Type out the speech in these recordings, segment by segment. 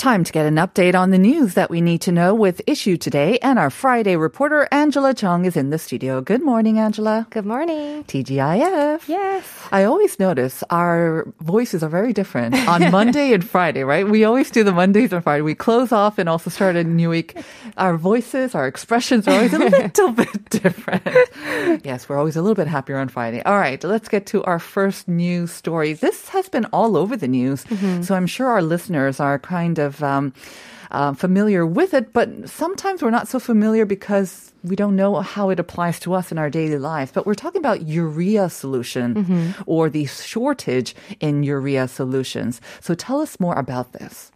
Time to get an update on the news that we need to know with Issue Today, and our Friday reporter, Angela Chung, is in the studio. Good morning, Angela. Good morning. TGIF. Yes. I always notice our voices are very different on Monday and Friday, right? We always do the Mondays and Friday. We close off and also start a new week. Our voices, our expressions are always a little bit different. Yes, we're always a little bit happier on Friday. All right, let's get to our first news story. This has been all over the news, mm-hmm. so I'm sure our listeners are kind of um, uh, familiar with it, but sometimes we're not so familiar because we don't know how it applies to us in our daily life. But we're talking about urea solution or the shortage in urea solutions. So tell us more about this.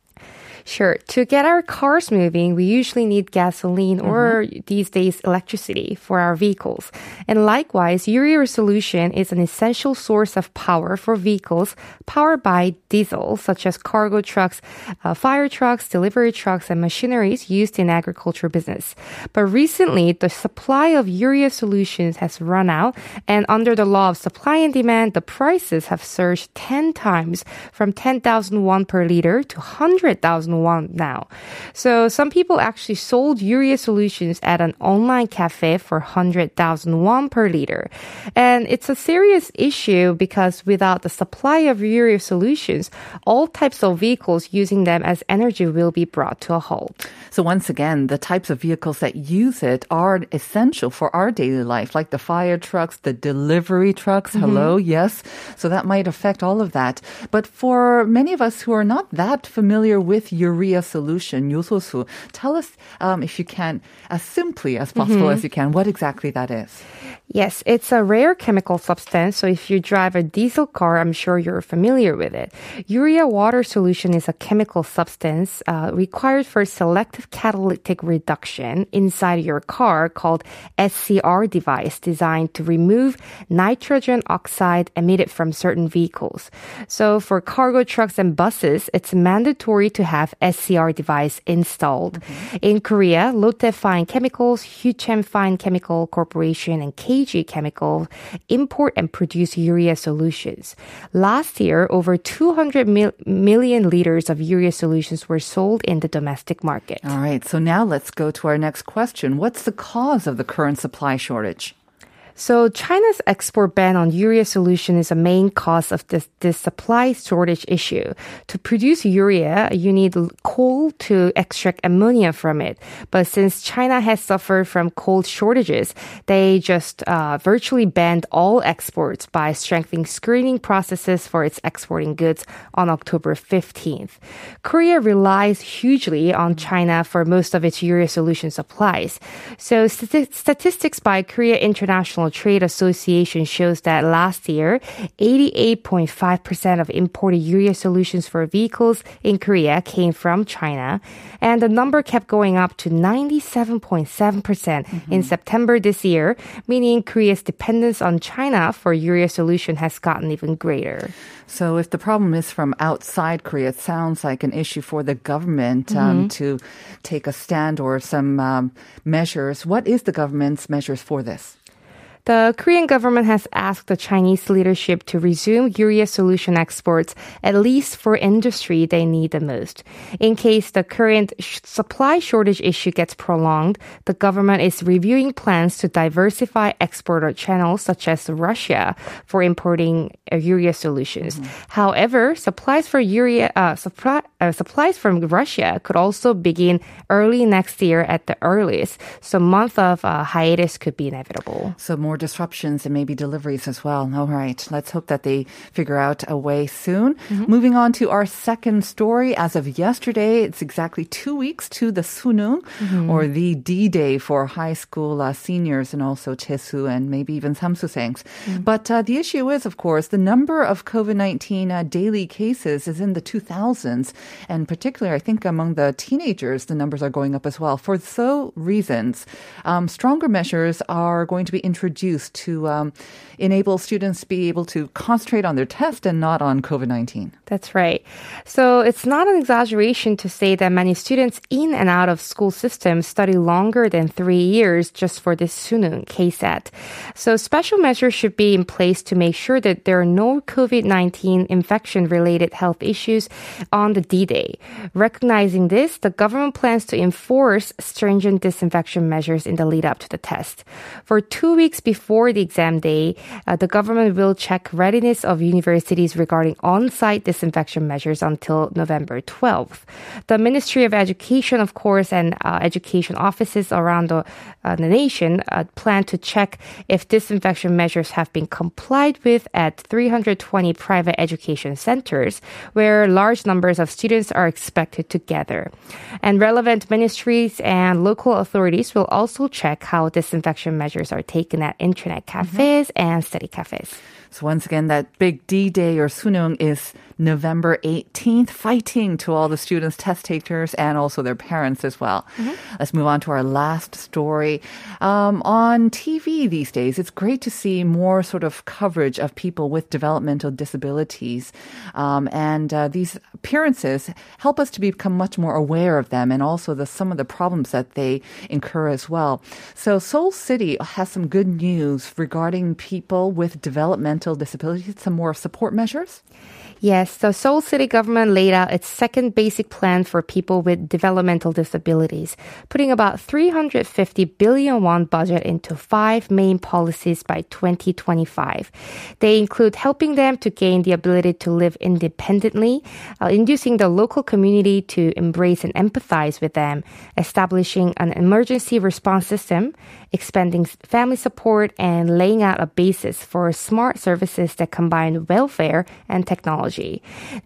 Sure. To get our cars moving, we usually need gasoline or these days electricity for our vehicles. And likewise, urea solution is an essential source of power for vehicles powered by diesel, such as cargo trucks, uh, fire trucks, delivery trucks, and machineries used in agriculture business. But recently, the supply of urea solutions has run out, and under the law of supply and demand, the prices have surged 10 times from 10,000 won per liter to 100,000 won now. So some people actually sold urea solutions at an online cafe for 100,000 won per liter. And it's a serious issue because without the supply of urea solutions, all types of vehicles using them as energy will be brought to a halt. So once again, the types of vehicles that use it are essential for our daily life, like the fire trucks, the delivery trucks. Mm-hmm. Hello, yes. So that might affect all of that. But for many of us who are not that familiar with urea solution, 요소수, tell us um, if you can, as simply as possible as you can, what exactly that is. Yes, it's a rare chemical substance, so if you drive a diesel car, I'm sure you're familiar with it. Urea water solution is a chemical substance uh, required for selective catalytic reduction inside your car called SCR device designed to remove nitrogen oxide emitted from certain vehicles. So for cargo trucks and buses, it's mandatory to have SCR device installed. Mm-hmm. In Korea, Lotte Fine Chemicals, Huchem Fine Chemical Corporation, and KG Chemical import and produce urea solutions. Last year, over 200 mil- million liters of urea solutions were sold in the domestic market. All right. So now let's go to our next question. What's the cause of the current supply shortage? So China's export ban on urea solution is a main cause of this, this supply shortage issue. To produce urea, you need coal to extract ammonia from it. But since China has suffered from coal shortages, they just uh, virtually banned all exports by strengthening screening processes for its exporting goods on October 15th. Korea relies hugely on China for most of its urea solution supplies. So stati- statistics by Korea International Trade Association shows that last year, 88.5% of imported urea solutions for vehicles in Korea came from China. And the number kept going up to 97.7% in September this year, meaning Korea's dependence on China for urea solution has gotten even greater. So if the problem is from outside Korea, it sounds like an issue for the government um, to take a stand or some um, measures. What is the government's measures for this? The Korean government has asked the Chinese leadership to resume urea solution exports, at least for industry they need the most. In case the current sh- supply shortage issue gets prolonged, the government is reviewing plans to diversify exporter channels such as Russia for importing uh, urea solutions. However, supplies for urea uh, supply, uh, supplies from Russia could also begin early next year at the earliest. So, month of uh, hiatus could be inevitable. So more more disruptions and maybe deliveries as well. All right. Let's hope that they figure out a way soon. Moving on to our second story. As of yesterday, it's exactly two weeks to the Sunung or the D-Day for high school uh, seniors and also Chesu and maybe even Samsusengs. But uh, the issue is, of course, the number of COVID-19 uh, daily cases is in the 2000s. And particularly, I think among the teenagers, the numbers are going up as well. For so reasons, um, stronger measures are going to be introduced to um, enable students to be able to concentrate on their test and not on COVID 19. That's right. So it's not an exaggeration to say that many students in and out of school systems study longer than three years just for this Sunung KSAT. So special measures should be in place to make sure that there are no COVID-19 infection related health issues on the D-Day. Recognizing this, the government plans to enforce stringent disinfection measures in the lead up to the test. For two weeks before the exam day, uh, the government will check readiness of universities regarding on-site disinfection measures until November 12th. The Ministry of Education, of course, and uh, education offices around the, uh, the nation uh, plan to check if disinfection measures have been complied with at 320 private education centers, where large numbers of students are expected to gather. And relevant ministries and local authorities will also check how disinfection measures are taken at internet mm-hmm. cafes and study cafes. So once again, that big D-Day or Sunung is November 18th, fighting to all the students, test takers, and also their parents as well. Let's move on to our last story. Um, on TV these days, it's great to see more sort of coverage of people with developmental disabilities. Um, and uh, these appearances help us to become much more aware of them and also the, some of the problems that they incur as well. So Seoul City has some good news regarding people with developmental disabilities, some more support measures. Yes, the Seoul City government laid out its second basic plan for people with developmental disabilities, putting about 350 billion won budget into five main policies by 2025. They include helping them to gain the ability to live independently, uh, inducing the local community to embrace and empathize with them, establishing an emergency response system, expanding family support, and laying out a basis for smart services that combine welfare and technology.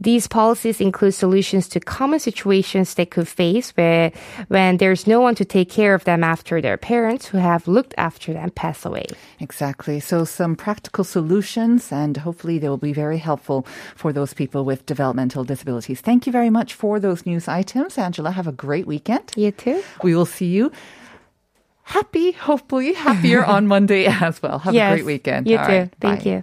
These policies include solutions to common situations they could face where when there's no one to take care of them after their parents who have looked after them pass away. Exactly. So some practical solutions and hopefully they will be very helpful for those people with developmental disabilities. Thank you very much for those news items. Angela, have a great weekend. You too? We will see you happy, hopefully happier on Monday as well. Have yes, a great weekend. You All too. right, Thank bye. you.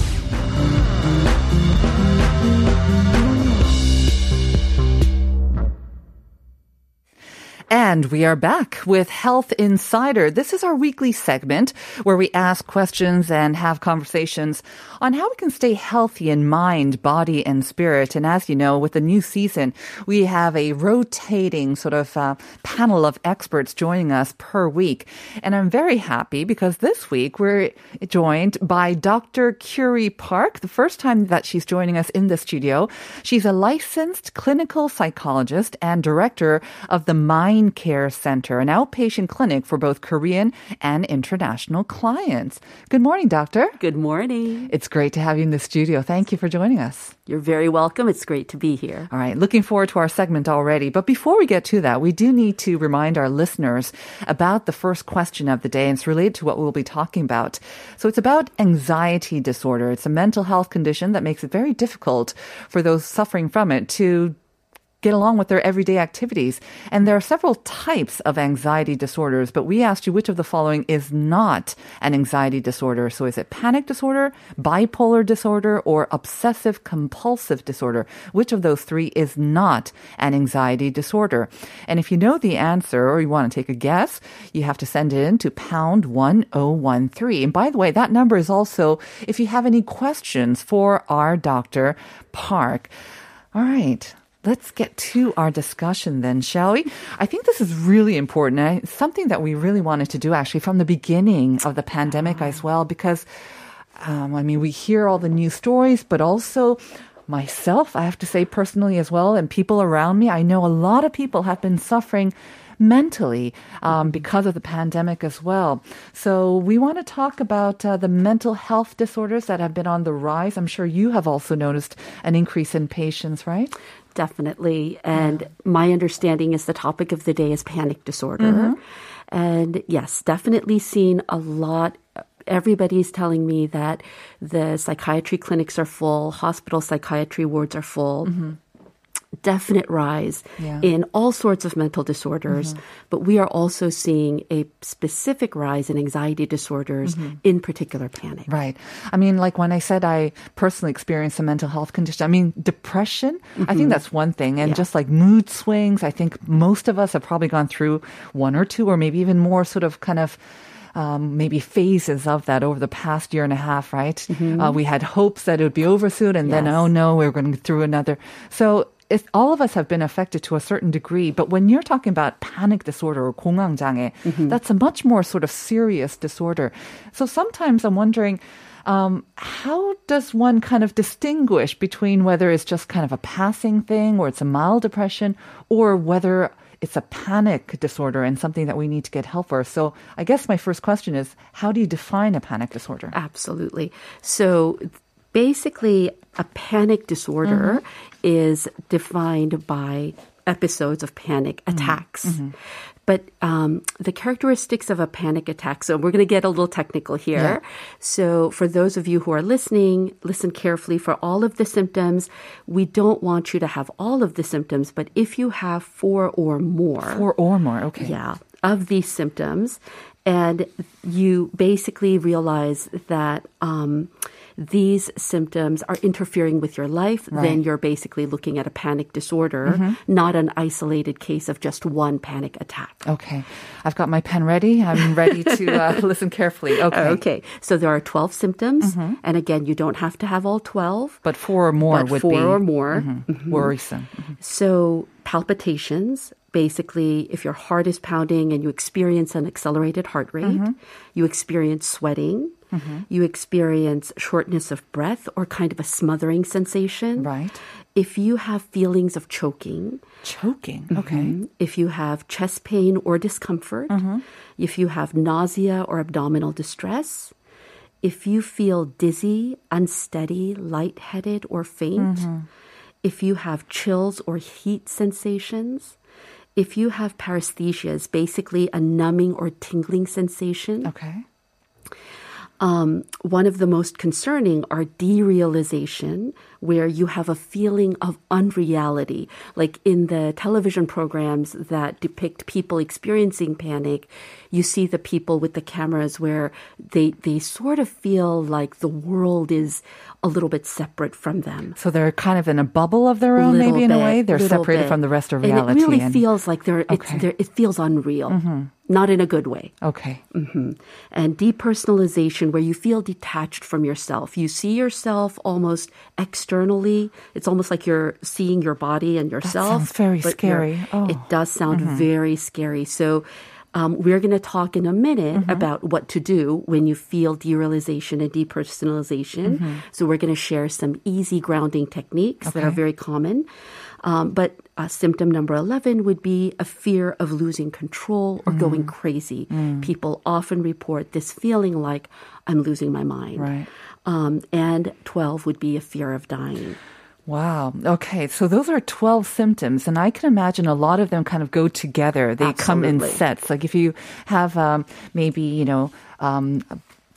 And we are back with Health Insider. This is our weekly segment where we ask questions and have conversations on how we can stay healthy in mind, body, and spirit. And as you know, with the new season, we have a rotating sort of uh, panel of experts joining us per week. And I'm very happy because this week we're joined by Dr. Curie Park, the first time that she's joining us in the studio. She's a licensed clinical psychologist and director of the Mind Care Center, an outpatient clinic for both Korean and international clients. Good morning, doctor. Good morning. It's great to have you in the studio. Thank you for joining us. You're very welcome. It's great to be here. All right, looking forward to our segment already. But before we get to that, we do need to remind our listeners about the first question of the day, and it's related to what we'll be talking about. So it's about anxiety disorder. It's a mental health condition that makes it very difficult for those suffering from it to get along with their everyday activities. And there are several types of anxiety disorders, but we asked you which of the following is not an anxiety disorder. So is it panic disorder, bipolar disorder, or obsessive compulsive disorder? Which of those three is not an anxiety disorder? And if you know the answer or you want to take a guess, you have to send it in to pound 1013. And by the way, that number is also if you have any questions for our Dr. Park. All right. Let's get to our discussion then, shall we? I think this is really important. It's something that we really wanted to do actually from the beginning of the pandemic as well, because, um, I mean, we hear all the news stories, but also myself, I have to say personally as well, and people around me, I know a lot of people have been suffering mentally um, because of the pandemic as well. So we want to talk about uh, the mental health disorders that have been on the rise. I'm sure you have also noticed an increase in patients, right? Definitely. And my understanding is the topic of the day is panic disorder. Mm-hmm. And yes, definitely seen a lot. Everybody's telling me that the psychiatry clinics are full, hospital psychiatry wards are full. Mm-hmm. Definite rise Yeah. in all sorts of mental disorders, but we are also seeing a specific rise in anxiety disorders, in particular panic. Right. I mean, like when I said I personally experienced a mental health condition, I mean, depression, I think that's one thing. And Yeah. just like mood swings, I think most of us have probably gone through one or two or maybe even more sort of kind of um, maybe phases of that over the past year and a half, right? Uh, we had hopes that it would be over soon, and then, oh no, we're going through another. So all of us have been affected to a certain degree. But when you're talking about panic disorder or 공황장애, that's a much more sort of serious disorder. So sometimes I'm wondering, um, how does one kind of distinguish between whether it's just kind of a passing thing or it's a mild depression or whether it's a panic disorder and something that we need to get help for? So I guess my first question is, how do you define a panic disorder? Absolutely. So basically, a panic disorder is defined by episodes of panic attacks. But um, the characteristics of a panic attack, so we're going to get a little technical here. So, for those of you who are listening, listen carefully for all of the symptoms. We don't want you to have all of the symptoms, but if you have four or more, Four or more, okay. yeah, of these symptoms, and you basically realize that um, these symptoms are interfering with your life, then you're basically looking at a panic disorder, mm-hmm. not an isolated case of just one panic attack. Okay. I've got my pen ready. I'm ready to uh, listen carefully. Okay. Okay, so there are 12 symptoms, mm-hmm. and again, you don't have to have all 12. But four or more would four be or more. Mm-hmm. worrisome. So, palpitations basically, if your heart is pounding and you experience an accelerated heart rate, you experience sweating, Mm-hmm. you experience shortness of breath or kind of a smothering sensation. Right. If you have feelings of choking, Choking. Mm-hmm. Okay. if you have chest pain or discomfort, mm-hmm. if you have nausea or abdominal distress, if you feel dizzy, unsteady, lightheaded, or faint, if you have chills or heat sensations, if you have paresthesias, basically a numbing or tingling sensation, Okay. Um, one of the most concerning are derealization, where you have a feeling of unreality. Like in the television programs that depict people experiencing panic, you see the people with the cameras where they, they sort of feel like the world is a little bit separate from them. So they're kind of in a bubble of their own, Little maybe in a way. They're separated bit. from the rest of reality. And it really and- feels like they're, it's, Okay. they're, it feels unreal, not in a good way. okay. Mm-hmm. and depersonalization where you feel detached from yourself. You see yourself almost externally. It's almost like you're seeing your body and yourself. That sounds very scary. Oh. It does sound mm-hmm. very scary. So um, we're going to talk in a minute mm-hmm. about what to do when you feel derealization and depersonalization. So we're going to share some easy grounding techniques that are very common. Um, but uh, symptom number 11 would be a fear of losing control or going crazy. People often report this feeling like, I'm losing my mind. Right. Um, and 12 would be a fear of dying. Wow. Okay. So those are 12 symptoms. And I can imagine a lot of them kind of go together. They come in sets. Like if you have um, maybe, you know, um,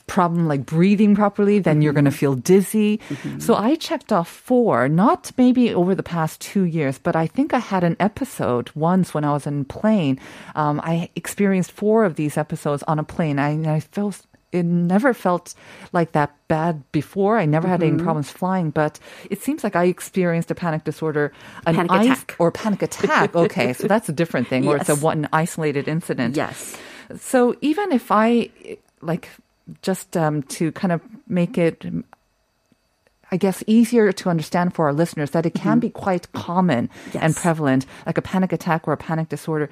problem like breathing properly, then you're going to mm-hmm. feel dizzy. Mm-hmm. So I checked off four, not maybe over the past two years, but I think I had an episode once when I was in plane. Um, I experienced four of these episodes on a plane. I, I felt it never felt like that bad before. I never had any mm-hmm. problems flying, but it seems like I experienced a panic disorder, an Panic is- attack. or panic attack. Okay, so that's a different thing, or it's a one isolated incident. Yes. So even if I like just um, to kind of make it I guess easier to understand for our listeners that it can be quite common and prevalent, like a panic attack or a panic disorder.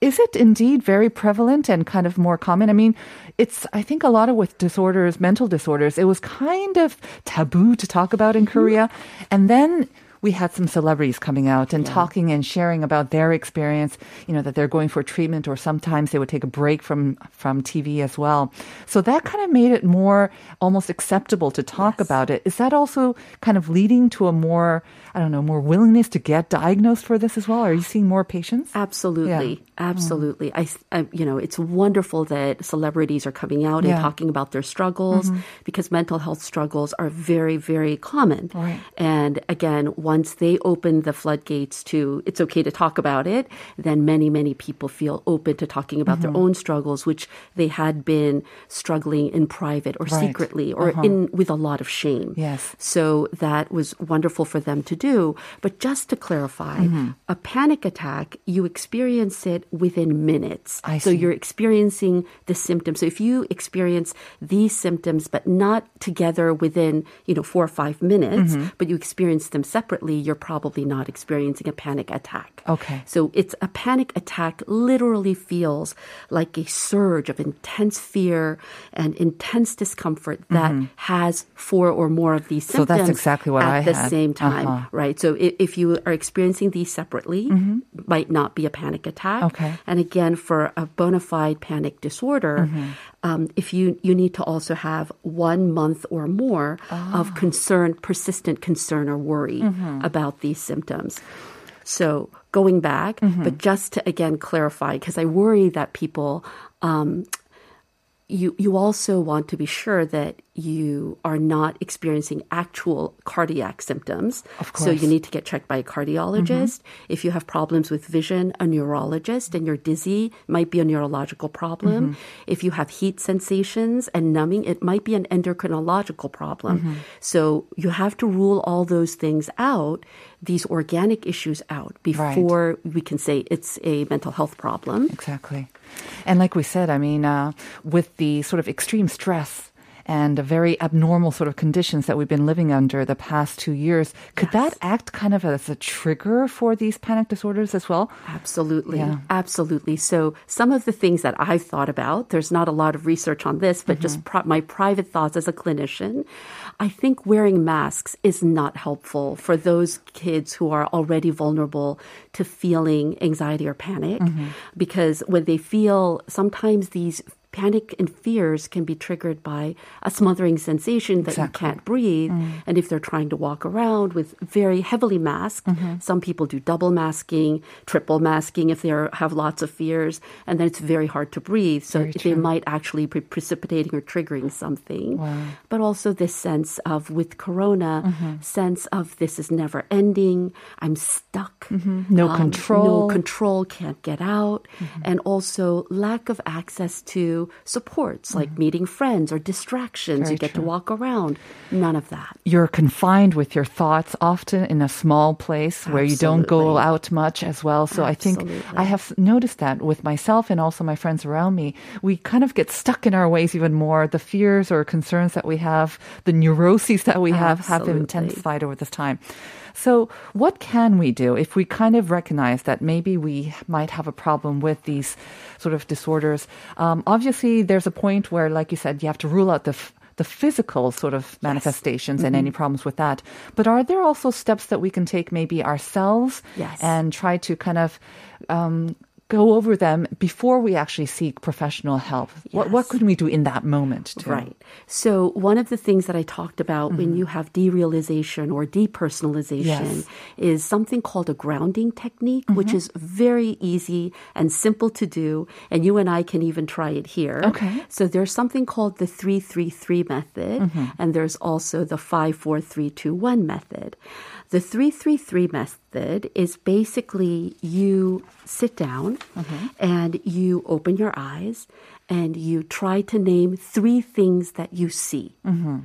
Is it indeed very prevalent and kind of more common? I mean, it's, I think a lot of with disorders, mental disorders, it was kind of taboo to talk about in Korea. And then we had some celebrities coming out and talking and sharing about their experience, you know, that they're going for treatment or sometimes they would take a break from, from TV as well. So that kind of made it more almost acceptable to talk about it. Is that also kind of leading to a more, I don't know, more willingness to get diagnosed for this as well? Are you seeing more patients? Absolutely, Mm. absolutely. I, I, you know, it's wonderful that celebrities are coming out Yeah. Mm-hmm. and talking about their struggles because mental health struggles are very, very common. Right. And again, once they open the floodgates to it's okay to talk about it, then many, many people feel open to talking about Mm-hmm. their own struggles, which they had been struggling in private or Right. secretly or in with a lot of shame. Yes. So that was wonderful for them to do. But just to clarify, Mm-hmm. a panic attack, you experience it within minutes. I so see. you're experiencing the symptoms. So if you experience these symptoms, but not together within, you know, four or five minutes, Mm-hmm. but you experience them separately, you're probably not experiencing a panic attack. Okay. So it's a panic attack literally feels like a surge of intense fear and intense discomfort that has four or more of these Mm-hmm. So that's exactly what at I the had. same time, Uh-huh. right? So if, if you are experiencing these separately, might not be a panic attack. Mm-hmm. Okay. And again, for a bona fide panic disorder, Mm-hmm. Um, if you you need to also have one month or more Ah. of concern, persistent concern or worry Mm-hmm. about these symptoms. So going back, Mm-hmm. but just to again clarify, because I worry that people, um, you you also want to be sure that you are not experiencing actual cardiac symptoms. Of So course. Mm-hmm. you need to get checked by a cardiologist. If you have problems with vision, a neurologist, and you're dizzy, might be a neurological problem. Mm-hmm. If you have heat sensations and numbing, it might be an endocrinological problem. Mm-hmm. So you have to rule all those things out, these organic issues out before we can say it's a mental health problem. Exactly. And like we said, I mean, uh, with the sort of extreme stress and very abnormal sort of conditions that we've been living under the past two years, could that act kind of as a trigger for these panic disorders as well? Absolutely. Yeah. Absolutely. So, some of the things that I've thought about, there's not a lot of research on this, but just Mm-hmm. pri- my private thoughts as a clinician, I think wearing masks is not helpful for those kids who are already vulnerable to feeling anxiety or panic Mm-hmm. because when they feel sometimes these panic and fears can be triggered by a smothering sensation that you can't breathe. And if they're trying to walk around with very heavily masked, Mm-hmm. some people do double masking, triple masking if they are, have lots of fears, and then it's very hard to breathe. So they might actually be precipitating or triggering something. But also this sense of with corona, Mm-hmm. sense of this is never ending. I'm stuck. Mm-hmm. No Um, control. No control, can't get out. Mm-hmm. And also lack of access to supports like meeting friends or distractions. Mm-hmm. Very you get to walk around. None of that. You're confined with your thoughts often in a small place where you don't go out much as well. So I think I have noticed that with myself and also my friends around me. We kind of get stuck in our ways even more. The fears or concerns that we have, the neuroses that we have, have intensified over this time. So, what can we do if we kind of recognize that maybe we might have a problem with these sort of disorders? Um, obviously, there's a point where, like you said, you have to rule out the f- the physical sort of manifestations and Mm-hmm. any problems with that. But are there also steps that we can take maybe ourselves Yes. and try to kind of um, go over them before we actually seek professional help. What what Yes. could we do in that moment? Too? Right. So one of the things that I talked about when mm-hmm. you have derealization or depersonalization Yes. is something called a grounding technique, which mm-hmm. is very easy and simple to do. And you and I can even try it here. Okay. So there's something called the 333 method, mm-hmm. and there's also the 54321 method. The 333 method is basically you sit down mm-hmm. and you open your eyes and you try to name three things that you see. Mm-hmm.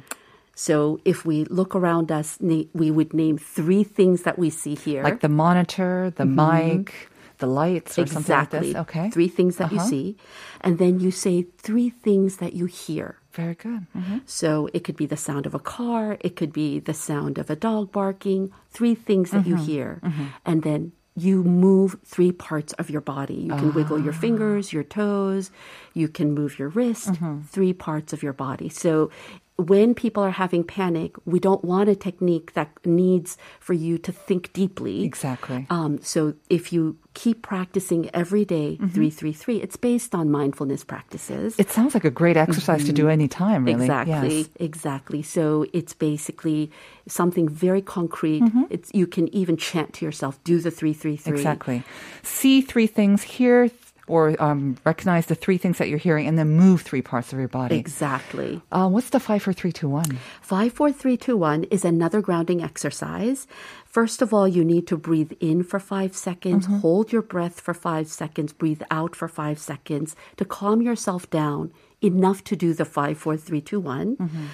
So if we look around us, we would name three things that we see here. Like the monitor, the mm-hmm. mic, the lights, or something like exactly. this. Okay. Three things that you Uh-huh. see. And then you say three things that you hear. Very good. Mhm. So it could be the sound of a car, it could be the sound of a dog barking, three things that you mm-hmm. hear. Mm-hmm. And then you move three parts of your body. You can wiggle your fingers, ah. your toes, you can move your wrist, mm-hmm. three parts of your body. So when people are having panic, we don't want a technique that needs for you to think deeply. Exactly. Um, so if you keep practicing every day, 333, it's based on mindfulness practices. It sounds like a great exercise to do any time, really. Exactly, Yes. exactly. So it's basically something very concrete. Mm-hmm. It's you can even chant to yourself, do the three three three. Exactly. See three things, hear or um, recognize the three things that you're hearing, and then move three parts of your body. Exactly. Uh, what's the five, four, three, two, one? Five, four, three, two, one is another grounding exercise. First of all, you need to breathe in for five seconds, hold your breath for five seconds, breathe out for five seconds to calm yourself down enough to do the five, four, three, two, one.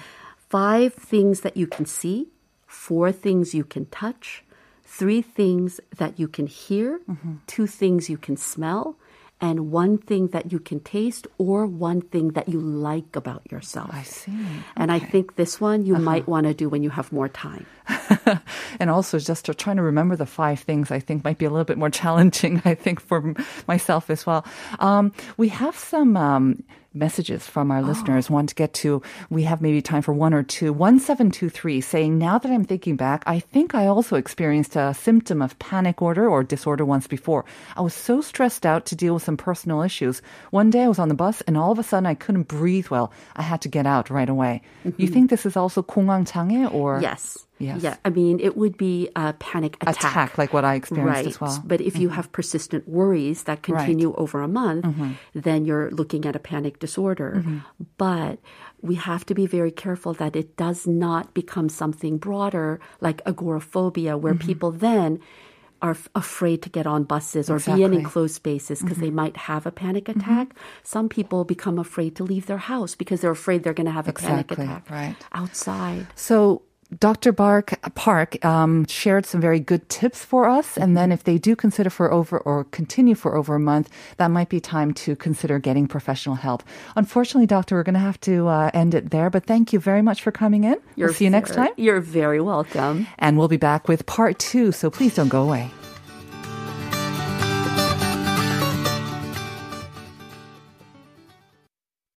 Five things that you can see, four things you can touch, three things that you can hear, two things you can smell, and one thing that you can taste or one thing that you like about yourself. I see. And I think this one you might want to do when you have more time. and also just trying to remember the five things I think might be a little bit more challenging, I think, for myself as well. Um, we have some um, messages from our listeners. Want to get to, we have maybe time for one or two. 1723 saying, Now that I'm thinking back, I think I also experienced a symptom of panic order or disorder once before. I was so stressed out to deal with some personal issues. One day I was on the bus and all of a sudden I couldn't breathe well. I had to get out right away. You think this is also 공황장애 or? Yes. Yes. Yeah. I mean, it would be a panic attack. Attack, like what I experienced right. as well. But if you mm-hmm. have persistent worries that continue over a month, mm-hmm. then you're looking at a panic disorder. Mm-hmm. But we have to be very careful that it does not become something broader like agoraphobia, where people then are f- afraid to get on buses or be in enclosed spaces because they might have a panic attack. Some people become afraid to leave their house because they're afraid they're going to have a Exactly, panic attack right. outside. So Dr. Bark, Park um, shared some very good tips for us. And then if they do consider for over or continue for over a month, that might be time to consider getting professional help. Unfortunately, doctor, we're going to have to uh, end it there. But thank you very much for coming in. we'll see you next time. You're very welcome. And we'll be back with part two. So please don't go away.